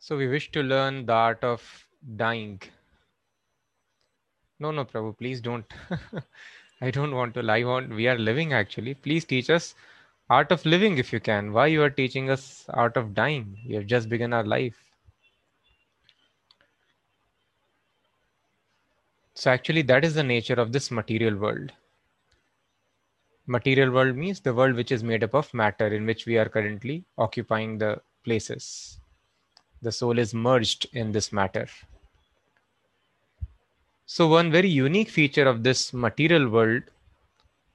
So we wish to learn the art of dying. No, no, Prabhu, please don't. I don't want to lie on. We are living actually. Please teach us art of living if you can. Why you are teaching us art of dying? We have just begun our life. So actually that is the nature of this material world. Material world means the world which is made up of matter in which we are currently occupying the places. The soul is merged in this matter. So, one very unique feature of this material world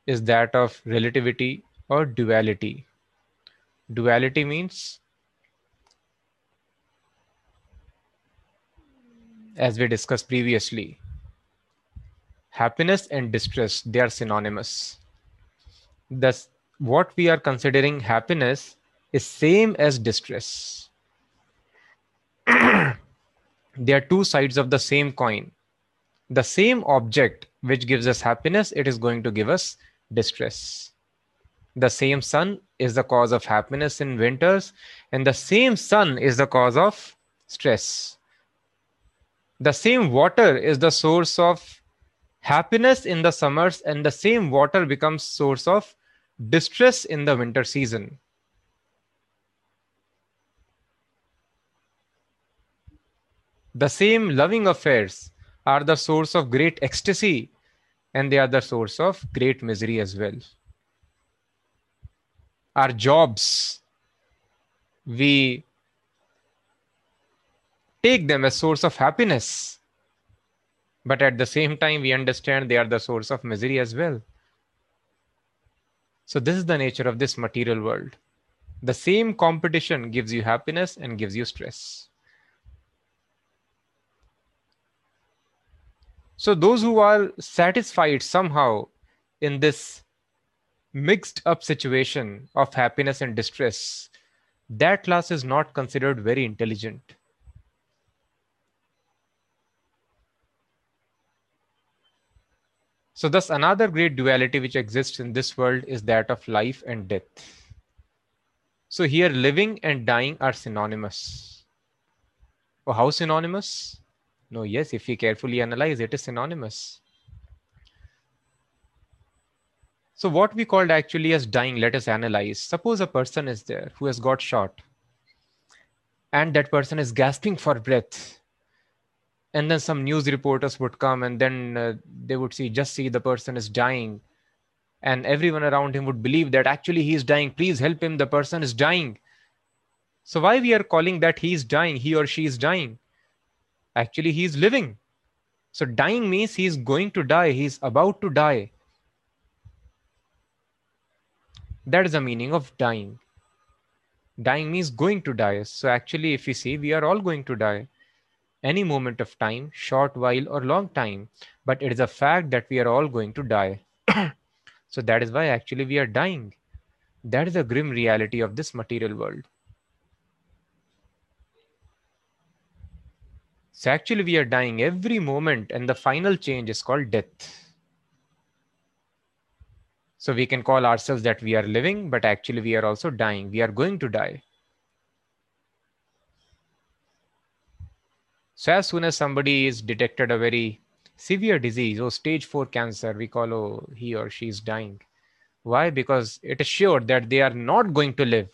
is that of relativity or duality. Duality means, as we discussed previously, happiness and distress, they are synonymous. Thus, what we are considering happiness is same as distress. They are two sides of the same coin the same object which gives us happiness, it is going to give us distress. The same sun is the cause of happiness in winters, and the same sun is the cause of stress. The same water is the source of happiness in the summers, and the same water becomes source of distress in the winter season. The same loving affairs are the source of great ecstasy and they are the source of great misery as well. Our jobs, we take them as source of happiness, but at the same time, we understand they are the source of misery as well. So, this is the nature of this material world. The same competition gives you happiness and gives you stress. So those who are satisfied somehow in this mixed up situation of happiness and distress, that class is not considered very intelligent. So, thus, another great duality which exists in this world is that of life and death. So, here living and dying are synonymous. Oh, how synonymous? No, yes, if we carefully analyze, it is synonymous. So what we called actually as dying, let us analyze. Suppose a person is there who has got shot and that person is gasping for breath. And then some news reporters would come and then uh, they would see, just see the person is dying. And everyone around him would believe that actually he is dying. Please help him. The person is dying. So why we are calling that he is dying, he or she is dying? Actually, he's living. So dying means he's going to die, he's about to die. That is the meaning of dying. Dying means going to die. So actually, if you see, we are all going to die. Any moment of time, short while or long time. But it is a fact that we are all going to die. so that is why actually we are dying. That is the grim reality of this material world. So actually, we are dying every moment, and the final change is called death. So we can call ourselves that we are living, but actually, we are also dying. We are going to die. So as soon as somebody is detected a very severe disease or stage 4 cancer, we call oh, he or she is dying. Why? Because it is sure that they are not going to live.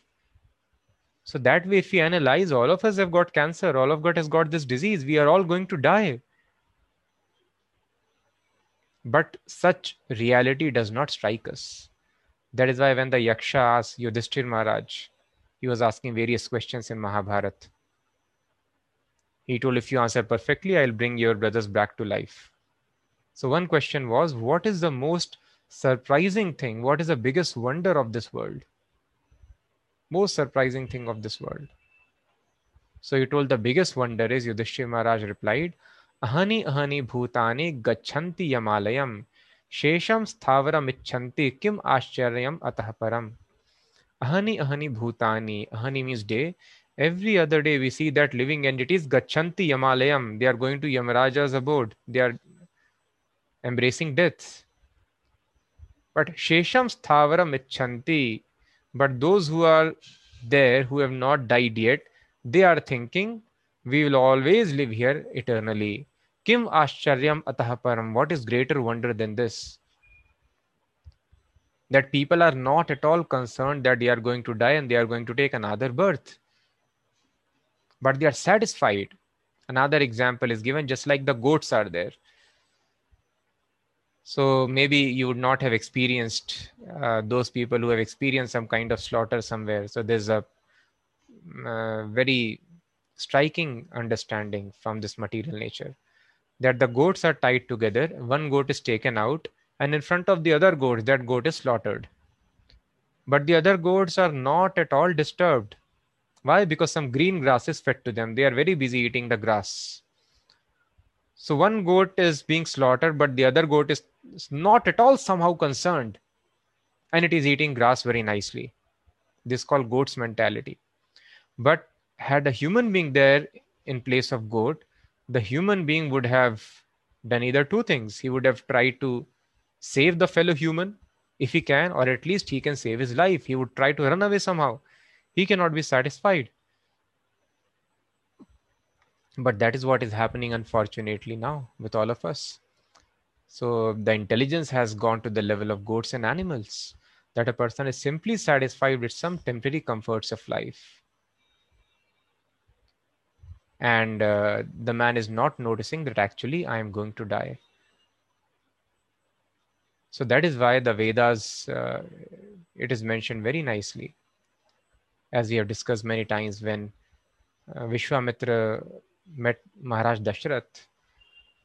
So that way, if we analyze, all of us have got cancer, all of us has got this disease, we are all going to die. But such reality does not strike us. That is why when the Yaksha asked Yudhishthir Maharaj, he was asking various questions in Mahabharata. He told, if you answer perfectly, I'll bring your brothers back to life. So one question was, what is the most surprising thing? What is the biggest wonder of this world? Most surprising thing of this world. So he told the biggest wonder is Yudhishthir Maharaj replied, Ahani ahani bhutani gachanti yamalayam shesham sthavaram icchanti kim ascharyam atah param. Ahani ahani bhutani. Ahani means day. Every other day we see that living entities gachanti yamalayam. They are going to Yamaraja's abode. They are embracing death. But shesham sthavaram icchanti but those who are there who have not died yet, they are thinking We will always live here eternally. Kim Ashcharyam Atahaparam. What is greater wonder than this? That people are not at all concerned that they are going to die and they are going to take another birth. But they are satisfied. Another example is given just like the goats are there. So maybe you would not have experienced uh, those people who have experienced some kind of slaughter somewhere. So there's a uh, very striking understanding from this material nature that the goats are tied together, one goat is taken out, and in front of the other goats, that goat is slaughtered. But the other goats are not at all disturbed. Why? Because some green grass is fed to them. They are very busy eating the grass. So one goat is being slaughtered, but the other goat is not at all somehow concerned. And it is eating grass very nicely. This is called goat's mentality. But had a human being there in place of goat, the human being would have done either two things. He would have tried to save the fellow human if he can, or at least he can save his life. He would try to run away somehow. He cannot be satisfied. But that is what is happening, unfortunately, now with all of us. So the intelligence has gone to the level of goats and animals, that a person is simply satisfied with some temporary comforts of life. And uh, the man is not noticing that actually I am going to die. So that is why the Vedas, uh, it is mentioned very nicely, as we have discussed many times when uh, Vishwamitra met Maharaj Dashrath.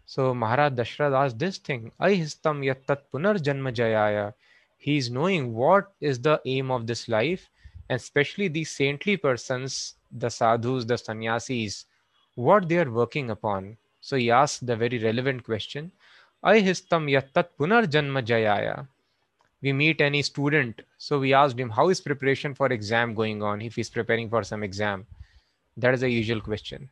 So Maharaj Dashrath asked this thing, Ahistam yattat punar janma jayaya. He is knowing what is the aim of this life, and especially these saintly persons, the sadhus, the sannyasis, what they are working upon. So he asked the very relevant question, Ahistam yattat punar janma jayaya. We meet any student, so we asked him, how is preparation for exam going on if he's preparing for some exam? That is a usual question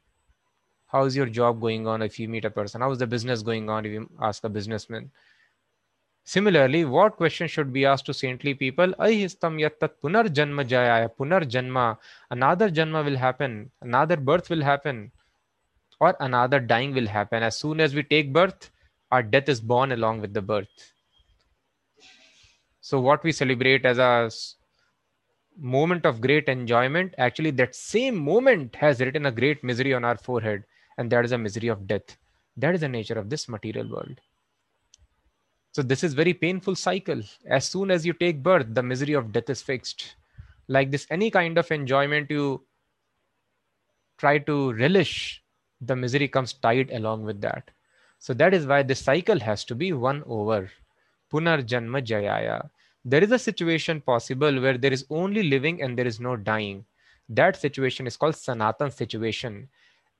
how's your job going on if you meet a person? How's the business going on if you ask a businessman? Similarly what question should be asked to saintly people? Punar janma jayaya punar janma another janma will happen another birth will happen or another dying will happen. As soon as we take birth our death is born along with the birth. So what we celebrate as a moment of great enjoyment actually that same moment has written a great misery on our forehead and that is a misery of death. That is the nature of this material world. So this is very painful cycle. As soon as you take birth the misery of death is fixed. Like this any kind of enjoyment you try to relish the misery comes tied along with that. So that is why this cycle has to be won over. Punar janma jayaya. There is a situation possible where there is only living and there is no dying. That situation is called sanatan situation.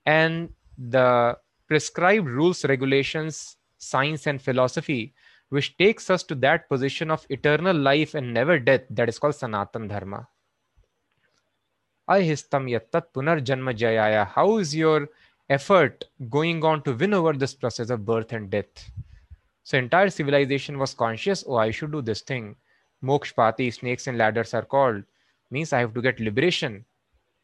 And the prescribed rules, regulations, science, and philosophy, which takes us to that position of eternal life and never death, that is called Sanatan Dharma. Ahistam yattat punar janma jayaya. How is your effort going on to win over this process of birth and death? So entire civilization was conscious, oh, I should do this thing. Mokshpati, snakes and ladders are called. Means I have to get liberation.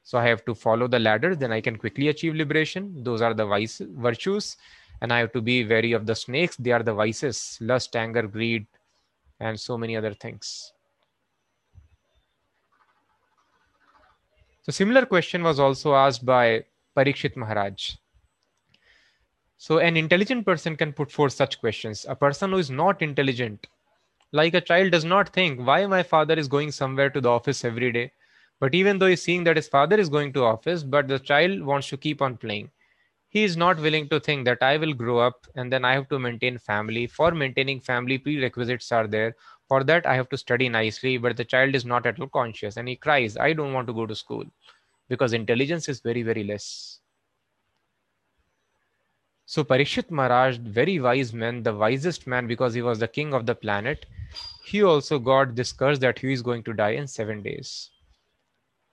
So I have to follow the ladder, then I can quickly achieve liberation. Those are the vice, virtues. And I have to be wary of the snakes. They are the vices lust, anger, greed, and so many other things. So, similar question was also asked by Parikshit Maharaj. So, an intelligent person can put forth such questions. A person who is not intelligent, like a child, does not think, why my father is going somewhere to the office every day? But even though he's seeing that his father is going to office, but the child wants to keep on playing, he is not willing to think that I will grow up and then I have to maintain family. For maintaining family, prerequisites are there. For that, I have to study nicely, but the child is not at all conscious and he cries, I don't want to go to school because intelligence is very, very less. So Parikshit Maharaj, very wise man, the wisest man because he was the king of the planet, he also got this curse that he is going to die in seven days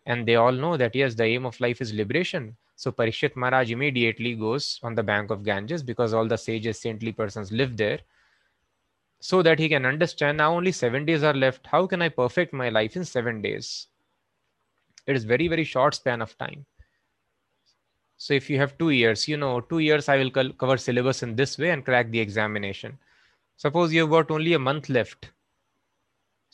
and they all know that yes the aim of life is liberation so parikshit maharaj immediately goes on the bank of ganges because all the sages saintly persons live there so that he can understand now only 7 days are left how can i perfect my life in 7 days it is very very short span of time So if you have two years, you know, two years I will cover syllabus in this way and crack the examination. Suppose you've got only a month left.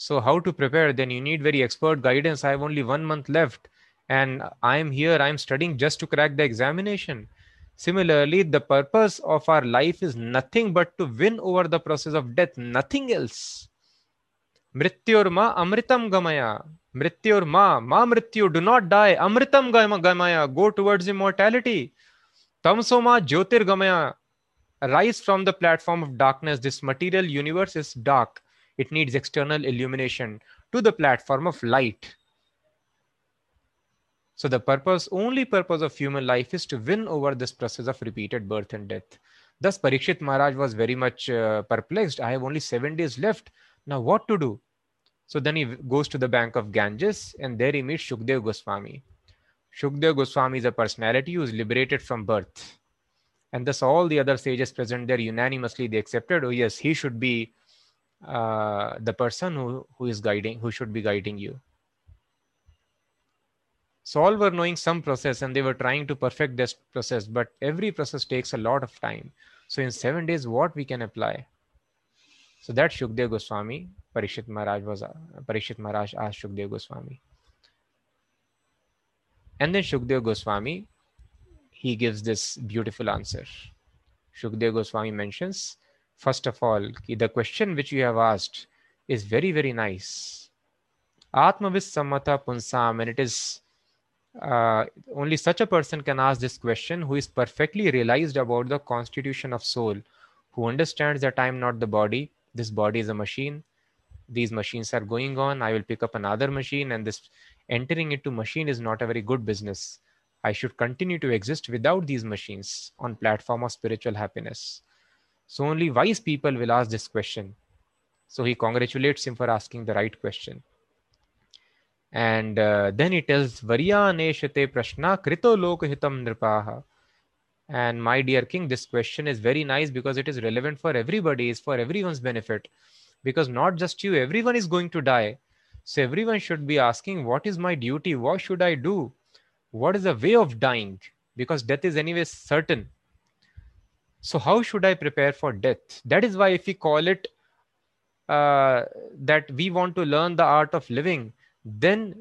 So how to prepare? Then you need very expert guidance. I have only one month left and I'm here, I'm studying just to crack the examination. Similarly, the purpose of our life is nothing but to win over the process of death, nothing else. Mrityorma amritam gamaya. Mrityorma, ma mrityu, do not die. Amritam gamaya, go towards immortality. Tamsoma jyotir gamaya, rise from the platform of darkness. This material universe is dark. It needs external illumination to the platform of light. So the purpose, only purpose of human life is to win over this process of repeated birth and death. Thus Parikshit Maharaj was very much uh, perplexed. I have only seven days left. Now what to do? So then he goes to the bank of Ganges and there he meets Shukdev Goswami. Shukdev Goswami is a personality who is liberated from birth. And thus all the other sages present there unanimously they accepted, oh yes, he should be uh, the person who, who is guiding, who should be guiding you. So all were knowing some process and they were trying to perfect this process, but every process takes a lot of time. So in seven days, what we can apply? So that Shukdev Goswami, Parikshit Maharaj was Parikshit Maharaj asked Shukdev Goswami. And then Shukdev Goswami, he gives this beautiful answer. Shukdev Goswami mentions, first of all, the question which you have asked is very, very nice. Atmavis Sammata Punsam, and it is uh, only such a person can ask this question who is perfectly realized about the constitution of soul, who understands that I am not the body, this body is a machine, these machines are going on, I will pick up another machine, and this entering into machine is not a very good business. I should continue to exist without these machines on platform of spiritual happiness. So only wise people will ask this question. So he congratulates him for asking the right question. And uh, then he tells Varyaneshate Prashna Krito Lokahitam Nripaha. And my dear king, this question is very nice because it is relevant for everybody, is for everyone's benefit. Because not just you, everyone is going to die. So everyone should be asking, what is my duty? What should I do? What is the way of dying? Because death is anyway certain. So how should I prepare for death? That is why if we call it uh, that we want to learn the art of living, then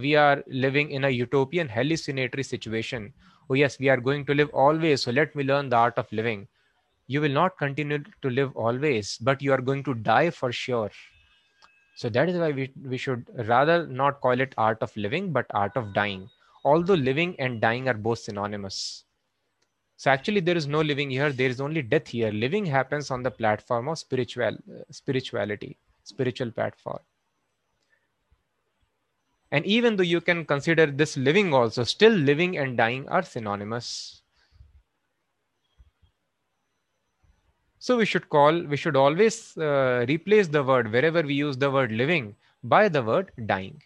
we are living in a utopian hallucinatory situation. Oh yes we are going to live always. So let me learn the art of living. You will not continue to live always but you are going to die for sure. So that is why we, we should rather not call it art of living but art of dying. Although living and dying are both synonymous so actually there is no living here there is only death here living happens on the platform of spiritual spirituality spiritual platform and even though you can consider this living also, still living and dying are synonymous. So we should call, we should always uh, replace the word wherever we use the word living by the word dying.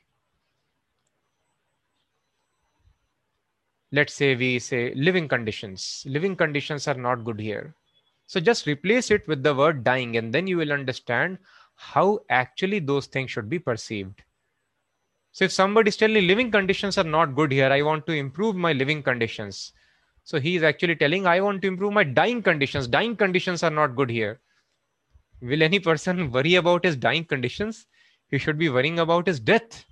Let's say we say living conditions. Living conditions are not good here. So just replace it with the word dying and then you will understand how actually those things should be perceived. So if somebody is telling living conditions are not good here, I want to improve my living conditions. So he is actually telling, I want to improve my dying conditions. Dying conditions are not good here. Will any person worry about his dying conditions? He should be worrying about his death.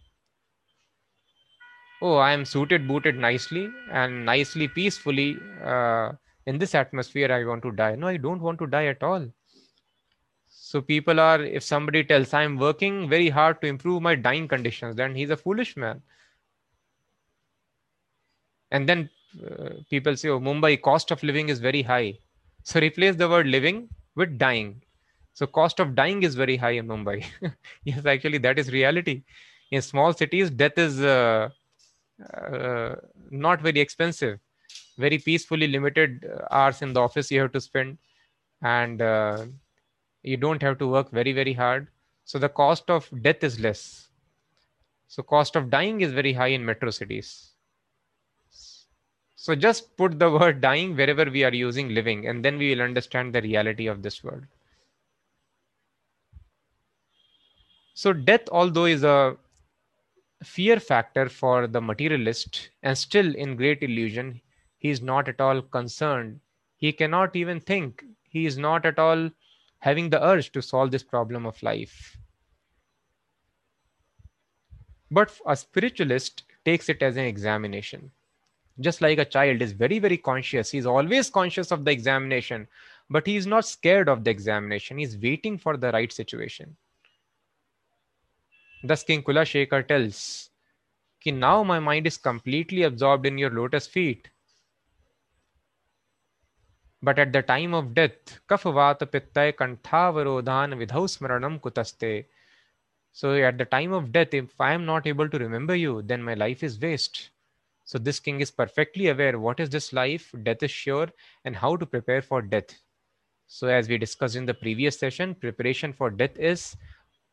Oh, I am suited, booted nicely and nicely, peacefully uh, in this atmosphere. I want to die. No, I don't want to die at all. So people are, if somebody tells I'm working very hard to improve my dying conditions, then he's a foolish man. And then uh, people say, oh, Mumbai cost of living is very high. So replace the word living with dying. So cost of dying is very high in Mumbai. yes, actually that is reality. In small cities, death is uh, uh, not very expensive. Very peacefully limited hours in the office you have to spend, and uh, you don't have to work very very hard. So the cost of death is less. So cost of dying is very high in metro cities. So just put the word dying wherever we are using living and then we will understand the reality of this world. So death although is a fear factor for the materialist and still in great illusion He is not at all concerned. He cannot even think. He is not at all having the urge to solve this problem of life. But a spiritualist takes it as an examination. Just like a child is very, very conscious, he's always conscious of the examination, but he is not scared of the examination. He's waiting for the right situation. Thus, King Kula Shekhar tells, Ki now my mind is completely absorbed in your lotus feet. But at the time of death, kafavata pittai kantavarodhan vidhau smaranam kutaste. So at the time of death, if I am not able to remember you, then my life is waste. So this king is perfectly aware what is this life, death is sure, and how to prepare for death. So as we discussed in the previous session, preparation for death is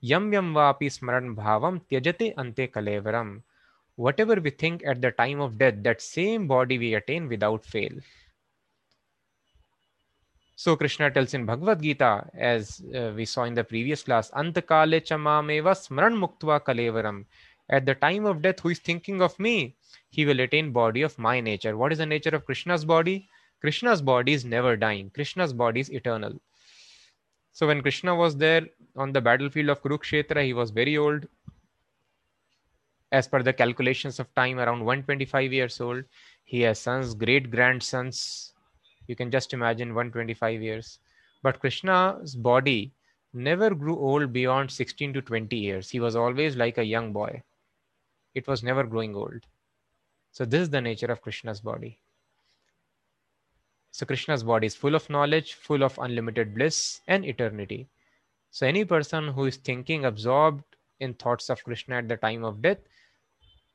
यम यम वापी स्मरण भाव त्यजते अंते कलेवरम whatever we think at the time of death that same body we attain without fail so Krishna tells in Bhagavad Gita as we saw in the previous class अंत काले चमामेव स्मरण मुक्त कलेवरम at the time of death who thinking of me he will attain body of my nature what is the nature of Krishna's body Krishna's body is never dying Krishna's body is eternal So when Krishna was there on the battlefield of Kurukshetra, he was very old. As per the calculations of time, around 125 years old. He has sons, great grandsons, you can just imagine 125 years. But Krishna's body never grew old beyond 16 to 20 years. He was always like a young boy. It was never growing old. So, this is the nature of Krishna's body. So, Krishna's body is full of knowledge, full of unlimited bliss and eternity. So, any person who is thinking, absorbed in thoughts of Krishna at the time of death,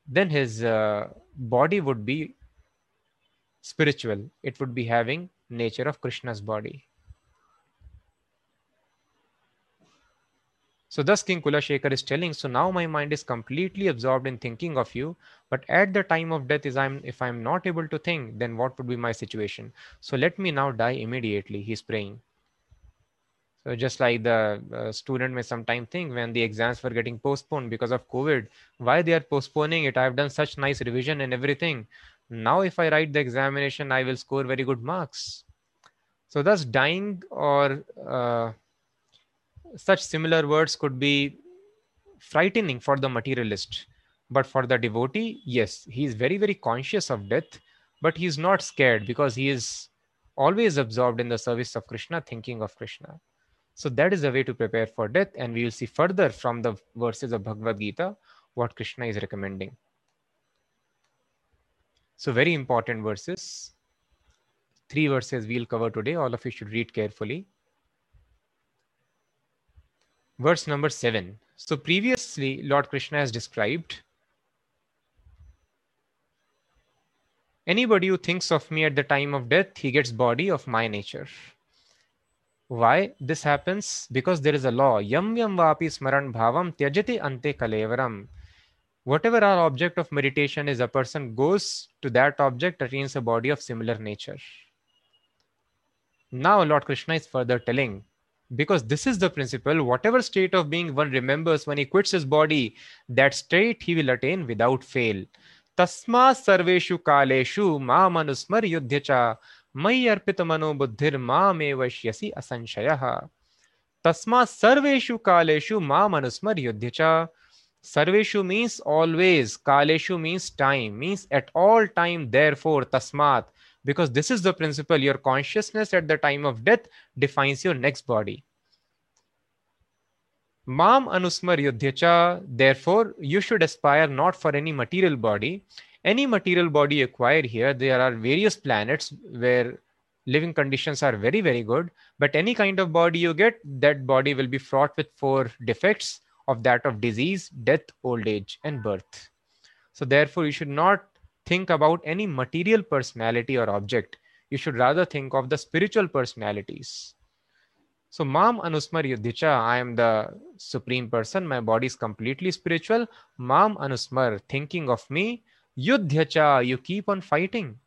then his uh, body would be spiritual it would be having nature of krishna's body so thus king kulashekar is telling so now my mind is completely absorbed in thinking of you but at the time of death is i'm if i'm not able to think then what would be my situation? So let me now die immediately he's praying. So just like the uh, student may sometime think when the exams were getting postponed because of covid why they are postponing it? I've done such nice revision and everything. Now, if I write the examination, I will score very good marks. So, thus, dying or uh, such similar words could be frightening for the materialist. But for the devotee, yes, he is very, very conscious of death, but he is not scared because he is always absorbed in the service of Krishna, thinking of Krishna. So that is a way to prepare for death, and we will see further from the verses of Bhagavad Gita what Krishna is recommending. So, very important verses. Three verses we'll cover today. All of you should read carefully. Verse number seven. So, previously, Lord Krishna has described anybody who thinks of me at the time of death, he gets body of my nature. Why this happens? Because there is a law. Yam yam vapi smaran bhavam tyajati ante kalevaram whatever our object of meditation is, a person goes to that object, attains a body of similar nature. Now, Lord Krishna is further telling, because this is the principle, whatever state of being one remembers when he quits his body, that state he will attain without fail. Tasma sarveshu kaleshu ma manusmar yudhya mai arpita mano buddhir ma me vashyasi asanshayah. Tasma sarveshu kaleshu ma manusmar yudhya Sarveshu means always, Kaleshu means time, means at all time, therefore, Tasmat. Because this is the principle, your consciousness at the time of death defines your next body. Mam Anusmar Yudhyacha, therefore, you should aspire not for any material body. Any material body acquired here, there are various planets where living conditions are very, very good. But any kind of body you get, that body will be fraught with four defects of that of disease, death, old age, and birth. So, therefore, you should not think about any material personality or object. You should rather think of the spiritual personalities. So, Mam Anusmar I am the supreme person. My body is completely spiritual. Mam Anusmar, thinking of me. Yudhyacha, you keep on fighting.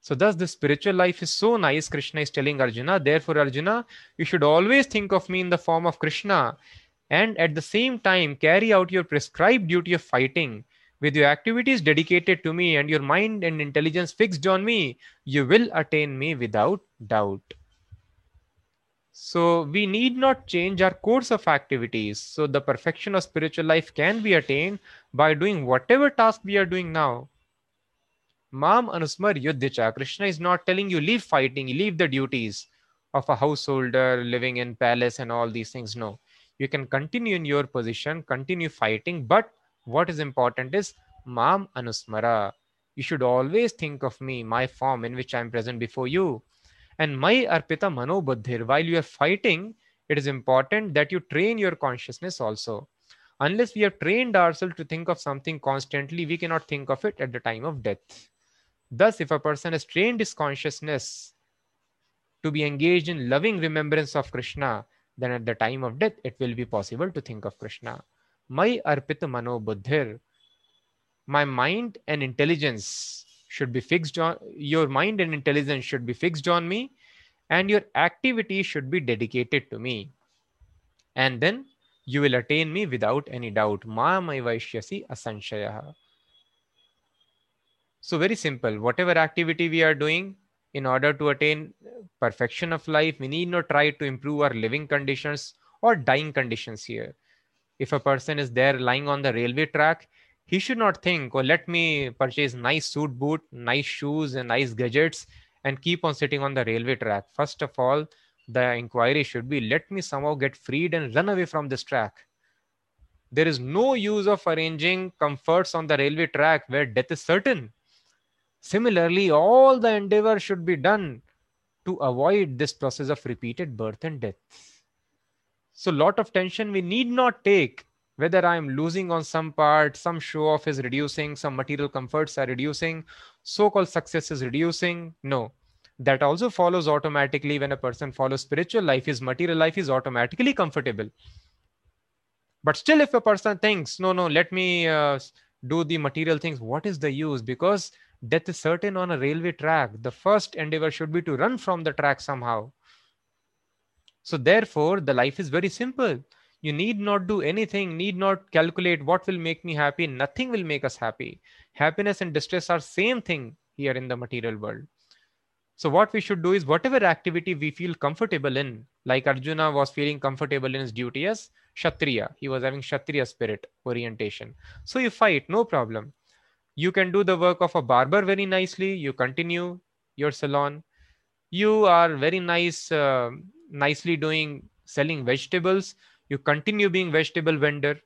So, thus, the spiritual life is so nice. Krishna is telling Arjuna, therefore, Arjuna, you should always think of me in the form of Krishna and at the same time carry out your prescribed duty of fighting With your activities dedicated to me and your mind and intelligence fixed on me, you will attain me without doubt. So we need not change our course of activities. So the perfection of spiritual life can be attained by doing whatever task we are doing now. Mam Anusmar Yuddhicha. Krishna is not telling you leave fighting, leave the duties of a householder living in palace and all these things. No. You can continue in your position, continue fighting, but what is important is Mam Anusmara. You should always think of me, my form in which I am present before you. And my arpita manobuddhir, while you are fighting, it is important that you train your consciousness also. Unless we have trained ourselves to think of something constantly, we cannot think of it at the time of death. Thus, if a person has trained his consciousness to be engaged in loving remembrance of Krishna, then at the time of death, it will be possible to think of Krishna. My arpita mano buddhir, my mind and intelligence should be fixed on your mind and intelligence should be fixed on me and your activity should be dedicated to me. And then you will attain me without any doubt. Ma mai vaishyasi asanshaya. So very simple. Whatever activity we are doing in order to attain perfection of life we need not try to improve our living conditions or dying conditions here if a person is there lying on the railway track he should not think, oh, let me purchase nice suit boot, nice shoes, and nice gadgets and keep on sitting on the railway track. First of all, the inquiry should be let me somehow get freed and run away from this track. There is no use of arranging comforts on the railway track where death is certain. Similarly, all the endeavor should be done to avoid this process of repeated birth and death. So, lot of tension we need not take whether I'm losing on some part, some show off is reducing, some material comforts are reducing, so called success is reducing. No, that also follows automatically when a person follows spiritual life, his material life is automatically comfortable. But still, if a person thinks, no, no, let me uh, do the material things, what is the use? Because death is certain on a railway track. The first endeavor should be to run from the track somehow. So, therefore, the life is very simple you need not do anything, need not calculate what will make me happy. Nothing will make us happy. Happiness and distress are same thing here in the material world. So what we should do is whatever activity we feel comfortable in, like Arjuna was feeling comfortable in his duty as Kshatriya. He was having Kshatriya spirit orientation. So you fight, no problem. You can do the work of a barber very nicely. You continue your salon. You are very nice, uh, nicely doing selling vegetables. You continue being vegetable vendor.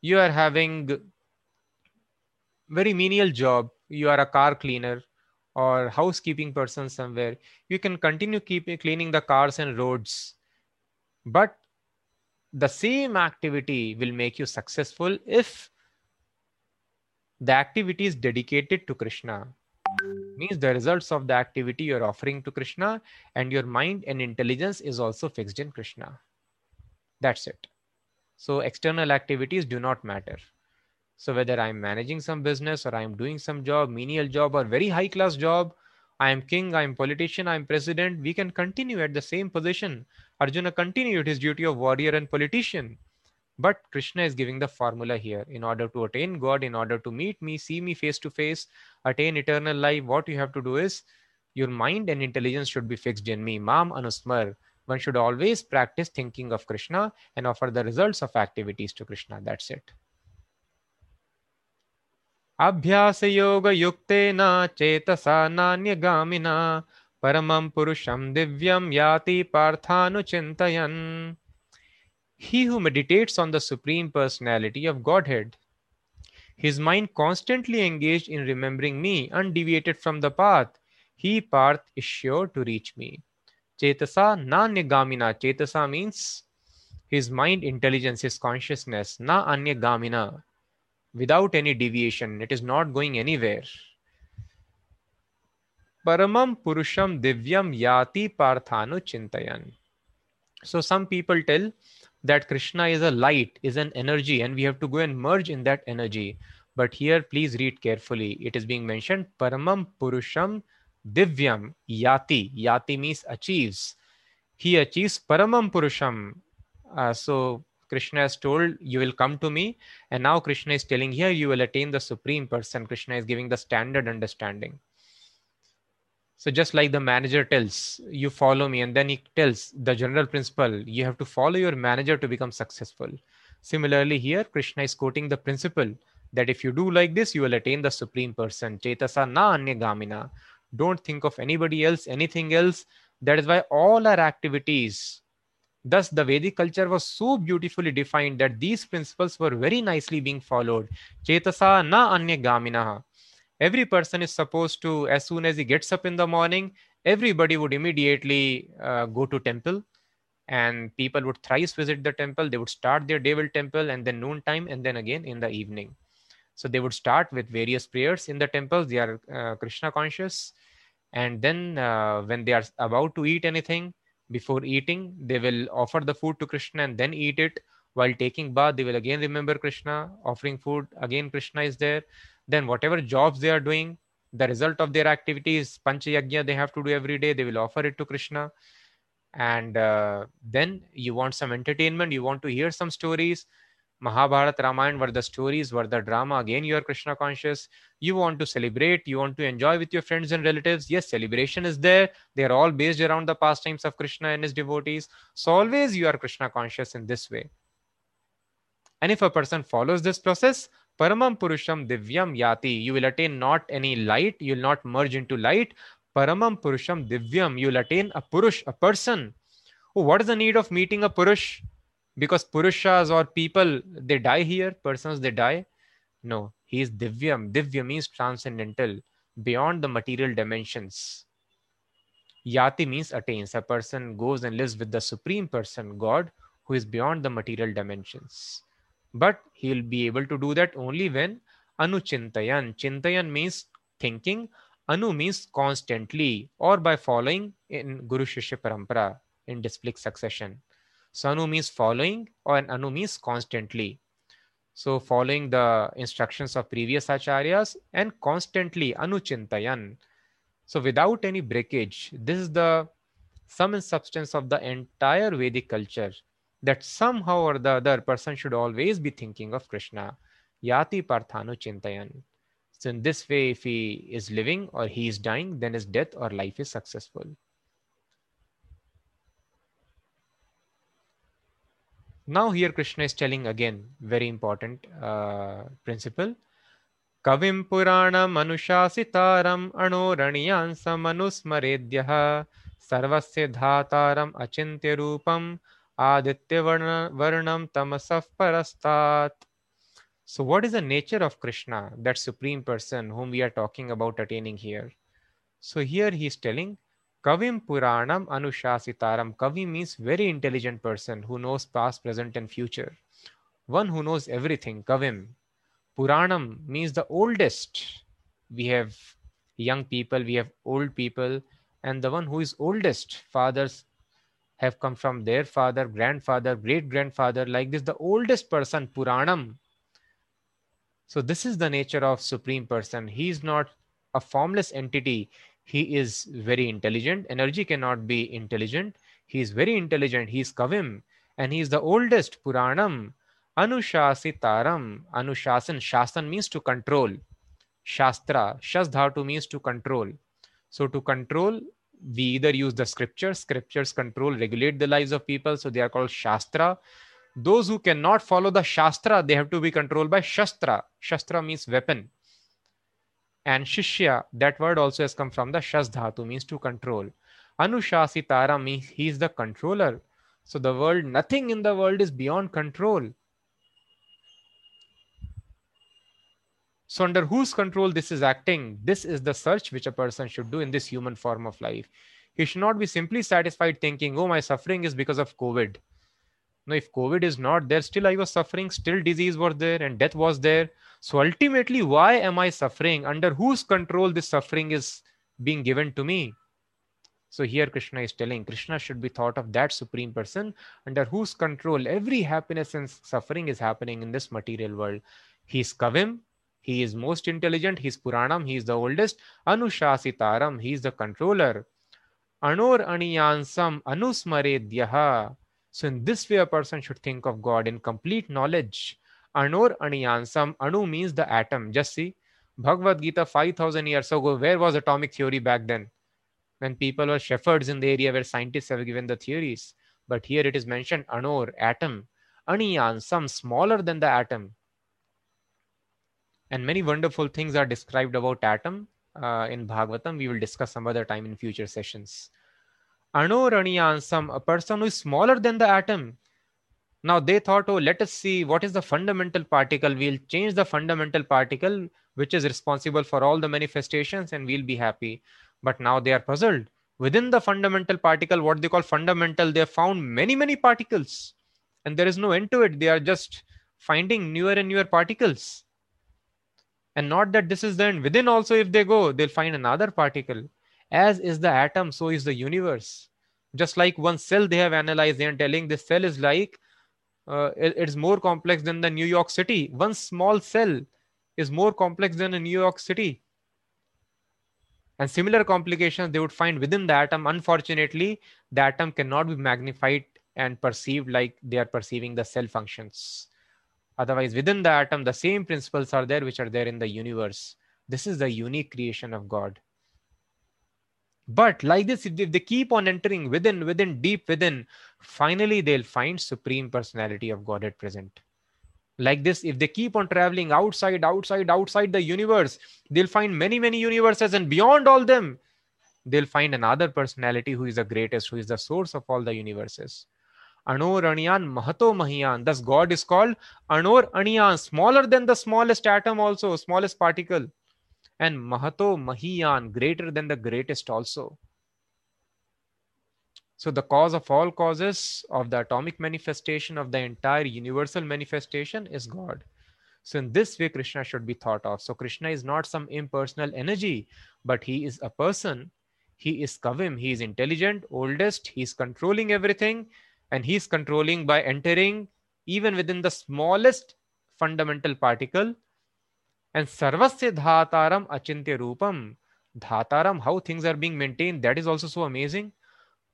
You are having very menial job. You are a car cleaner or housekeeping person somewhere. You can continue keep cleaning the cars and roads. But the same activity will make you successful if the activity is dedicated to krishna means the results of the activity you're offering to krishna and your mind and intelligence is also fixed in krishna that's it. So external activities do not matter. So whether I'm managing some business or I'm doing some job, menial job or very high class job, I am king, I am politician, I am president, we can continue at the same position. Arjuna continued his duty of warrior and politician. But Krishna is giving the formula here. In order to attain God, in order to meet me, see me face to face, attain eternal life, what you have to do is your mind and intelligence should be fixed in me. Mam Anusmar one should always practice thinking of Krishna and offer the results of activities to Krishna. That's it. अभ्यासयोगयुक्तेन चेतसा नान्यगामिना परमं पुरुषं दिव्यं याति पार्थानुचिन्तयन् he who meditates on the Supreme Personality of Godhead, his mind constantly engaged in remembering me, undeviated from the path, he, Parth, is sure to reach me. Chetasa na Chetasa means his mind intelligence, his consciousness. Na gamina. Without any deviation. It is not going anywhere. Paramam Purusham Divyam Yati Parthanu Chintayan. So some people tell that Krishna is a light, is an energy, and we have to go and merge in that energy. But here, please read carefully. It is being mentioned Paramam Purusham Divyam Yati. Yati means achieves. He achieves Paramam Purusham. Uh, so Krishna has told, You will come to me. And now Krishna is telling, Here you will attain the Supreme Person. Krishna is giving the standard understanding. So, just like the manager tells, You follow me, and then he tells the general principle, You have to follow your manager to become successful. Similarly, here Krishna is quoting the principle that if you do like this, you will attain the Supreme Person. Chetasa na anya gamina. Don't think of anybody else, anything else. That is why all our activities, Thus, the Vedic culture was so beautifully defined that these principles were very nicely being followed. Chetasa na anya gaminaha. Every person is supposed to, as soon as he gets up in the morning, everybody would immediately uh, go to temple and people would thrice visit the temple. They would start their day with temple and then noon time and then again in the evening. So they would start with various prayers in the temples. They are uh, Krishna conscious. And then uh, when they are about to eat anything, before eating they will offer the food to krishna and then eat it while taking bath they will again remember krishna offering food again krishna is there then whatever jobs they are doing the result of their activities panchayagya they have to do every day they will offer it to krishna and uh, then you want some entertainment you want to hear some stories Mahabharata, Ramayana were the stories, were the drama. Again, you are Krishna conscious. You want to celebrate, you want to enjoy with your friends and relatives. Yes, celebration is there. They are all based around the pastimes of Krishna and his devotees. So, always you are Krishna conscious in this way. And if a person follows this process, Paramam Purusham Divyam Yati, you will attain not any light, you will not merge into light. Paramam Purusham Divyam, you will attain a Purush, a person. Oh, what is the need of meeting a Purush? because purushas or people they die here persons they die no he is divyam divya means transcendental beyond the material dimensions yati means attains a person goes and lives with the supreme person god who is beyond the material dimensions but he'll be able to do that only when anuchintayan chintayan means thinking anu means constantly or by following in guru shishya parampara in disciplic succession so anu means following or anu means constantly. So following the instructions of previous acharyas and constantly anuchintayan. So without any breakage, this is the sum and substance of the entire Vedic culture that somehow or the other person should always be thinking of Krishna. Yati Parthanu Chintayan. So in this way, if he is living or he is dying, then his death or life is successful. Now here Krishna is telling again very important uh, principle. कविं पुराणमनुशासितारम् अणोरणीयांसमनुस्मरेद्यः सर्वस्य धातारम् अचिन्त्यरूपम् So, what is the nature of Krishna, that supreme person whom we are talking about attaining here? So, here he is telling Kavi Puranam Anushasitaram. Kavi means very intelligent person who knows past, present, and future. One who knows everything, Kavi Puranam means the oldest. We have young people, we have old people, and the one who is oldest, fathers, have come from their father, grandfather, great grandfather, like this, the oldest person, Puranam. So, this is the nature of Supreme Person. He is not a formless entity he is very intelligent. Energy cannot be intelligent. He is very intelligent. He is Kavim and he is the oldest Puranam. Anushasitaram. Anushasan. Shasan means to control. Shastra. Shasdhatu means to control. So to control, we either use the scriptures. Scriptures control, regulate the lives of people. So they are called Shastra. Those who cannot follow the Shastra, they have to be controlled by Shastra. Shastra means weapon. And Shishya, that word also has come from the Shas Dhatu, means to control. Anushasitara means he is the controller. So the world, nothing in the world is beyond control. So under whose control this is acting, this is the search which a person should do in this human form of life. He should not be simply satisfied thinking, oh, my suffering is because of COVID. No, if COVID is not there, still I was suffering, still disease was there and death was there. So ultimately, why am I suffering? Under whose control this suffering is being given to me? So here Krishna is telling Krishna should be thought of that supreme person under whose control every happiness and suffering is happening in this material world. He is Kavim, he is most intelligent, he is Puranam, he is the oldest. Anushasitaram, he is the controller. Anor Aniyansam Anusmaredyaha. So, in this way, a person should think of God in complete knowledge. Anor Aniyansam, Anu means the atom. Just see, Bhagavad Gita 5000 years ago, where was atomic theory back then? When people were shepherds in the area where scientists have given the theories. But here it is mentioned Anor, atom. Aniyansam, smaller than the atom. And many wonderful things are described about atom uh, in Bhagavatam. We will discuss some other time in future sessions. Anoraniyansam, a person who is smaller than the atom. Now they thought, oh, let us see what is the fundamental particle. We'll change the fundamental particle, which is responsible for all the manifestations, and we'll be happy. But now they are puzzled. Within the fundamental particle, what they call fundamental, they have found many, many particles. And there is no end to it. They are just finding newer and newer particles. And not that this is the end. Within also, if they go, they'll find another particle. As is the atom, so is the universe. Just like one cell they have analyzed, they are telling this cell is like uh, it, it's more complex than the New York City. One small cell is more complex than a New York City. And similar complications they would find within the atom. Unfortunately, the atom cannot be magnified and perceived like they are perceiving the cell functions. Otherwise, within the atom, the same principles are there which are there in the universe. This is the unique creation of God. But like this, if they keep on entering within, within, deep within, finally they'll find supreme personality of God at present. Like this, if they keep on traveling outside, outside, outside the universe, they'll find many, many universes, and beyond all them, they'll find another personality who is the greatest, who is the source of all the universes. Anor Aniyan Mahato Mahiyan. Thus, God is called Anor smaller than the smallest atom, also, smallest particle. And Mahato Mahiyan, greater than the greatest, also. So, the cause of all causes of the atomic manifestation of the entire universal manifestation is God. So, in this way, Krishna should be thought of. So, Krishna is not some impersonal energy, but he is a person. He is Kavim. He is intelligent, oldest. He is controlling everything and he's controlling by entering even within the smallest fundamental particle. And sarvasya dhataram achintya rupam. Dhataram how things are being maintained that is also so amazing.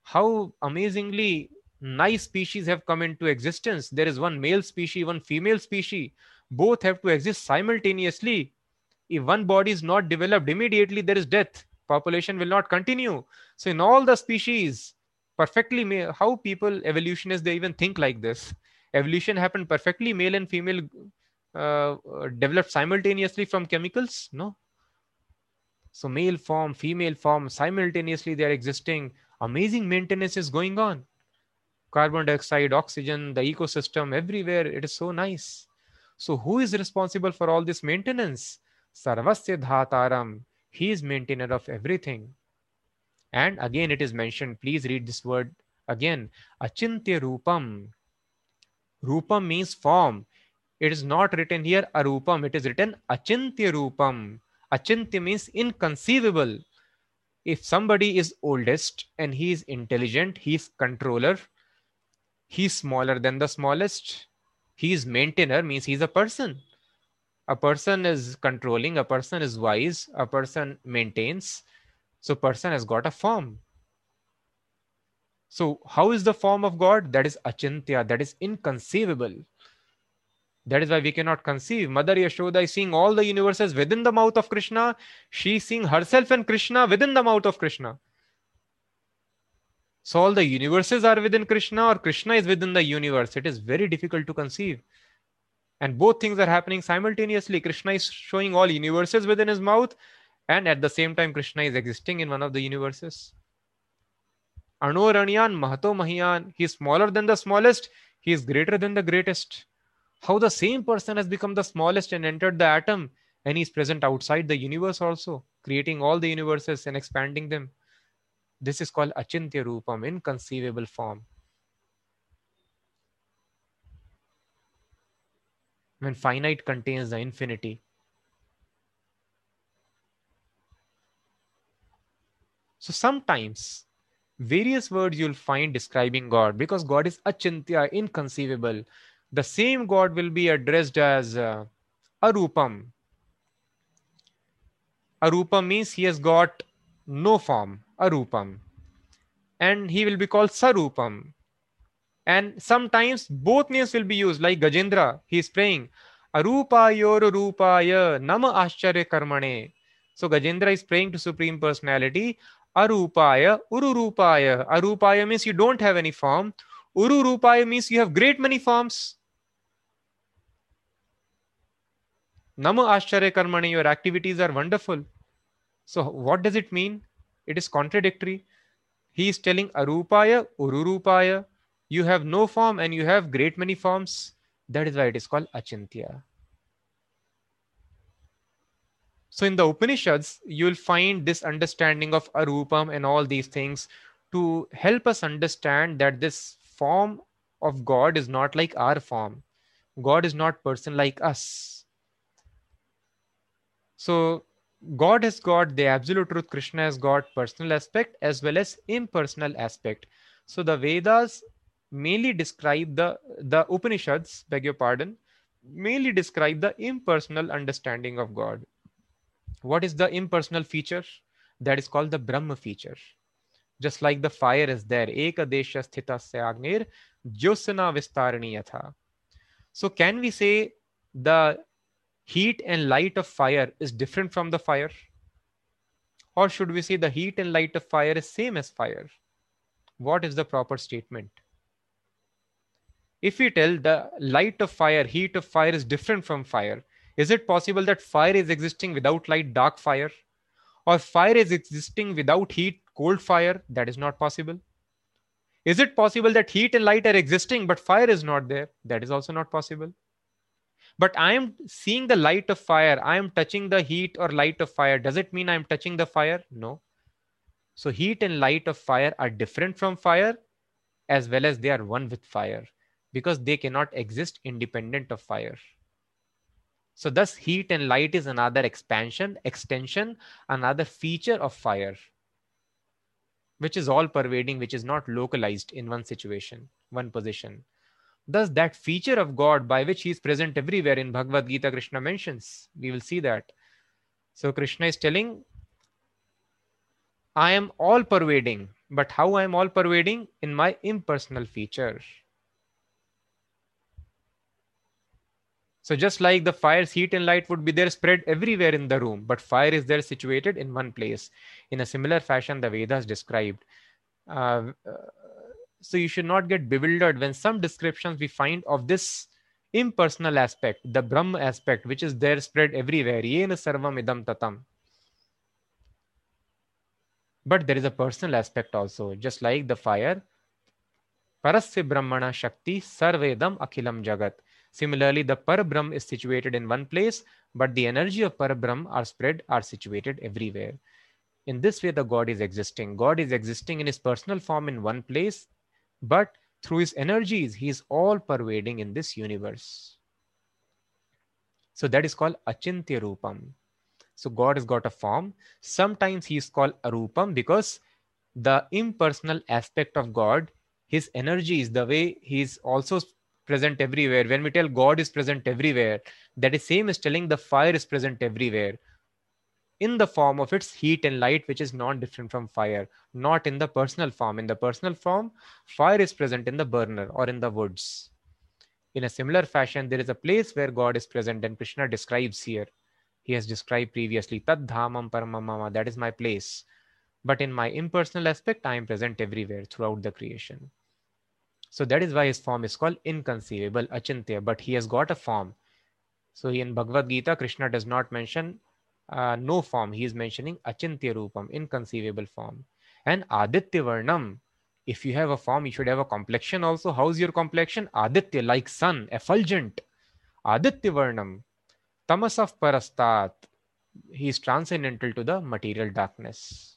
How amazingly nice species have come into existence. There is one male species one female species. Both have to exist simultaneously. If one body is not developed immediately there is death. Population will not continue. So in all the species perfectly male how people evolutionists they even think like this. Evolution happened perfectly male and female uh, developed simultaneously from chemicals no? So male form female form simultaneously they are existing. Amazing maintenance is going on. Carbon dioxide oxygen the ecosystem everywhere. It is so nice. So who is responsible for all this maintenance? Sarvasya dhataram. He is maintainer of everything and again, it is mentioned, please read this word again Achintya Rupam. Rupam means form. It is not written here Arupam, it is written Achintya Rupam. Achintya means inconceivable. If somebody is oldest and he is intelligent, he is controller, he is smaller than the smallest, he is maintainer, means he is a person. A person is controlling, a person is wise, a person maintains, so person has got a form. So how is the form of God? That is achintya, that is inconceivable. That is why we cannot conceive. Mother Yashoda is seeing all the universes within the mouth of Krishna. She is seeing herself and Krishna within the mouth of Krishna. So all the universes are within Krishna or Krishna is within the universe. It is very difficult to conceive. And both things are happening simultaneously. Krishna is showing all universes within his mouth and at the same time krishna is existing in one of the universes Anuranyan Mahato Mahiyan, he is smaller than the smallest, he is greater than the greatest. How the same person has become the smallest and entered the atom, and he is present outside the universe also, creating all the universes and expanding them. This is called Achintya Rupam, inconceivable form. When finite contains the infinity, So sometimes various words you'll find describing God because God is achintya, inconceivable. The same God will be addressed as uh, arupam. Arupam means he has got no form, arupam. And he will be called sarupam. And sometimes both names will be used, like Gajendra, he is praying, Arupayor Rupaya Nama Ashcharya Karmane. So Gajendra is praying to Supreme Personality, Arupaya, Ururupaya. Arupaya means you don't have any form. Ururupaya means you have great many forms. Nama Ashcharya Karmani, your activities are wonderful. So, what does it mean? It is contradictory. He is telling Arupaya, Ururupaya, you have no form and you have great many forms. That is why it is called Achintya. So, in the Upanishads, you will find this understanding of Arupam and all these things to help us understand that this form of God is not like our form. God is not person like us so God has got the absolute truth, Krishna has got personal aspect as well as impersonal aspect. So the Vedas mainly describe the the Upanishads, beg your pardon, mainly describe the impersonal understanding of God. What is the impersonal feature? That is called the Brahma feature. Just like the fire is there, Ekadesha Sthita Agnir Jyotsna Vistarani Yatha. So can we say the heat and light of fire is different from the fire? Or should we say the heat and light of fire is same as fire? What is the proper statement? If we tell the light of fire, heat of fire is different from fire, is it possible that fire is existing without light, dark fire? Or fire is existing without heat, cold fire? That is not possible. Is it possible that heat and light are existing but fire is not there? That is also not possible but i am seeing the light of fire i am touching the heat or light of fire does it mean i am touching the fire no so heat and light of fire are different from fire as well as they are one with fire because they cannot exist independent of fire so thus heat and light is another expansion extension another feature of fire which is all pervading which is not localized in one situation one position Thus, that feature of God by which He is present everywhere in Bhagavad Gita, Krishna mentions. We will see that. So, Krishna is telling, I am all pervading, but how I am all pervading? In my impersonal feature. So, just like the fire's heat and light would be there spread everywhere in the room, but fire is there situated in one place. In a similar fashion, the Vedas described. Uh, so you should not get bewildered when some descriptions we find of this impersonal aspect, the Brahm aspect, which is there spread everywhere. Yena sarvam idam tatam. But there is a personal aspect also, just like the fire. Parasya Brahmana Shakti Sarvedam Akhilam Jagat. Similarly, the Parabrahm is situated in one place, but the energy of Parabrahm are spread, are situated everywhere. In this way, the God is existing. God is existing in his personal form in one place, but through his energies, he is all pervading in this universe. So that is called Achintya Rupam. So God has got a form. Sometimes he is called Arupam because the impersonal aspect of God, his energy is the way he is also present everywhere. When we tell God is present everywhere, that is same as telling the fire is present everywhere in the form of its heat and light, which is non different from fire, not in the personal form. In the personal form, fire is present in the burner or in the woods. In a similar fashion, there is a place where God is present, and Krishna describes here. He has described previously, Tad Dhamam Paramamama, that is my place. But in my impersonal aspect, I am present everywhere throughout the creation. So that is why his form is called inconceivable, Achintya, but he has got a form. So in Bhagavad Gita, Krishna does not mention uh, no form. He is mentioning Achintya Rupam, inconceivable form. And Aditya Varnam, if you have a form, you should have a complexion also. How's your complexion? Aditya, like sun, effulgent. Aditya Varnam, Tamasah Parastat. He is transcendental to the material darkness.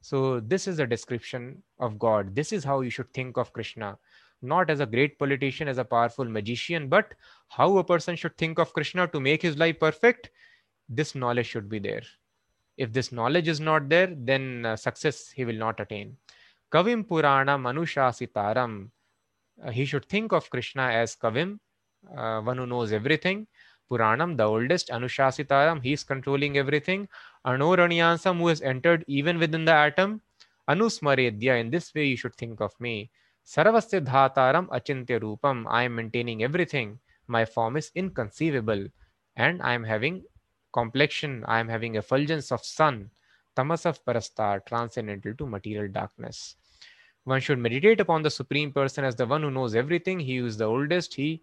So, this is a description of God. This is how you should think of Krishna. Not as a great politician, as a powerful magician, but how a person should think of Krishna to make his life perfect this knowledge should be there. If this knowledge is not there then uh, success he will not attain. Kavim purana manushasitaram uh, he should think of krishna as kavim uh, one who knows everything. Puranam the oldest anushasitaram he is controlling everything. Anuranyansam who has entered even within the atom. Anusmaredya in this way you should think of me Sarvasya dhataram achintya rupam. I am maintaining everything. My form is inconceivable. And I am having complexion. I am having effulgence of sun. Tamasah parastat, transcendental to material darkness. One should meditate upon the Supreme Person as the one who knows everything. He is the oldest. He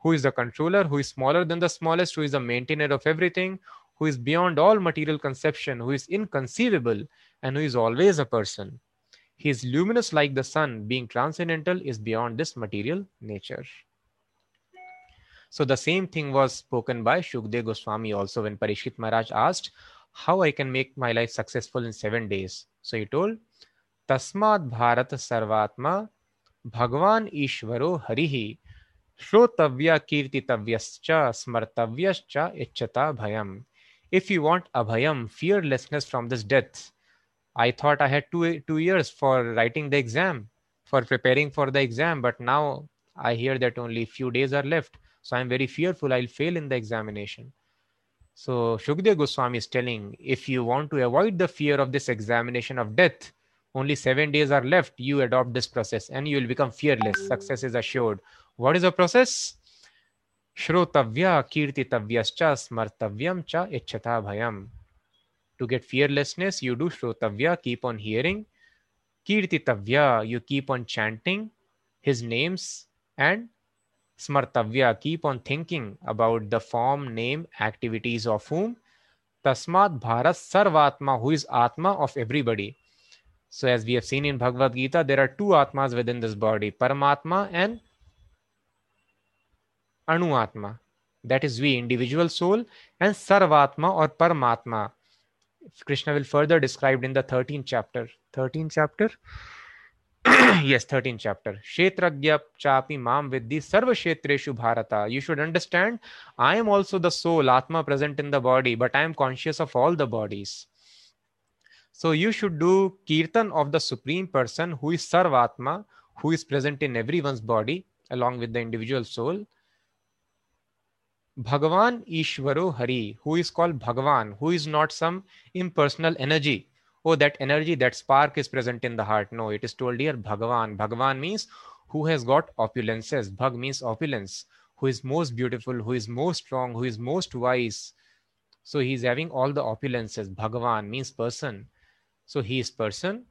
who is the controller, who is smaller than the smallest, who is the maintainer of everything, who is beyond all material conception, who is inconceivable, and who is always a person. He is luminous like the sun, being transcendental, is beyond this material nature. So the same thing was spoken by Shukdev Goswami also when Parikshit Maharaj asked how I can make my life successful in seven days. So he told, Tasmad Bharat Sarvatma Bhagwan Ishvaro Harihi Shrotavya Kirtitavyascha Smartavyascha Ichchata Bhayam. If you want abhayam, fearlessness from this death, I thought I had two, two years for writing the exam, for preparing for the exam, but now I hear that only few days are left. So I'm very fearful I'll fail in the examination. So Shukdev Goswami is telling, if you want to avoid the fear of this examination of death, only seven days are left, you adopt this process and you will become fearless. Success is assured. What is the process? Shrotavya kirtitavyascha smartavyam cha ichchata bhayam. To get fearlessness, you do shrotavya, keep on hearing. Kirtitavya, you keep on chanting his names. And smartavya, keep on thinking about the form, name, activities of whom. Tasmat Bharat Sarvatma, who is Atma of everybody. So, as we have seen in Bhagavad Gita, there are two Atmas within this body Paramatma and Anuatma. That is we, individual soul, and Sarvatma or Paramatma. Krishna will further described in the 13th chapter. 13th chapter? yes, 13th chapter. Kshetragya chapi mam vidhi sarva kshetreshu bharata. You should understand, I am also the soul, Atma present in the body, but I am conscious of all the bodies. So you should do kirtan of the Supreme Person who is Sarvatma, who is present in everyone's body along with the individual soul. Bhagavan Ishvaro Hari, who is called Bhagavan, who is not some impersonal energy. Oh, that energy, that spark is present in the heart. No, it is told here Bhagavan. Bhagavan means who has got opulences. Bhag means opulence, who is most beautiful, who is most strong, who is most wise. So he is having all the opulences. Bhagavan means person. So he is person.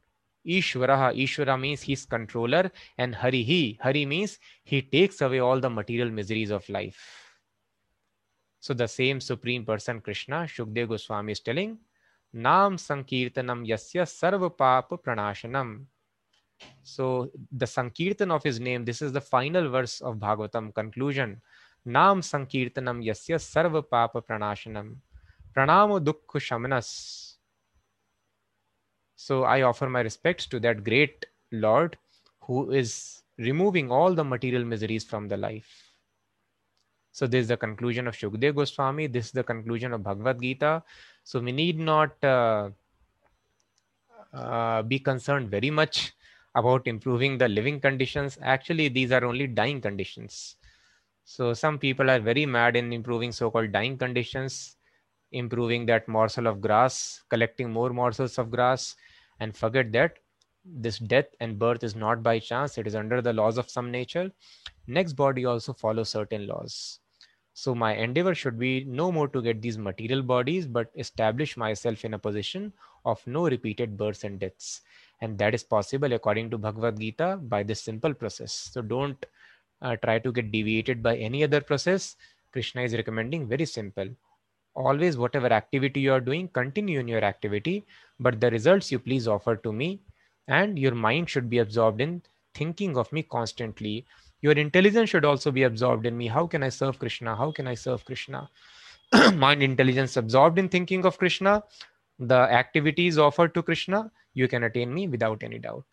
Ishvaraha, Ishvara means he is controller. And Hari, he, Hari means he takes away all the material miseries of life. So the same Supreme Person Krishna, Shukdev Goswami is telling, Nam Sankirtanam Yasya Sarva Papa Pranashanam. So the Sankirtan of his name, this is the final verse of Bhagavatam conclusion. Nam Sankirtanam Yasya Sarva Papa Pranashanam. Pranamo Dukkha Shamanas. So I offer my respects to that great Lord who is removing all the material miseries from the life. So this is the conclusion of Shukdev Goswami. This is the conclusion of Bhagavad Gita. So we need not uh, uh, be concerned very much about improving the living conditions. Actually, these are only dying conditions. So some people are very mad in improving so-called dying conditions, improving that morsel of grass, collecting more morsels of grass, and forget that this death and birth is not by chance. It is under the laws of some nature. Next body also follows certain laws. So my endeavor should be no more to get these material bodies, but establish myself in a position of no repeated births and deaths. And that is possible according to Bhagavad Gita by this simple process. So don't uh, try to get deviated by any other process. Krishna is recommending very simple. Always, whatever activity you are doing, continue in your activity, but the results you please offer to me, and your mind should be absorbed in thinking of me constantly your intelligence should also be absorbed in me. How can i serve krishna? How can i serve krishna? Mind intelligence absorbed in thinking of krishna. The activities offered to krishna you can attain me without any doubt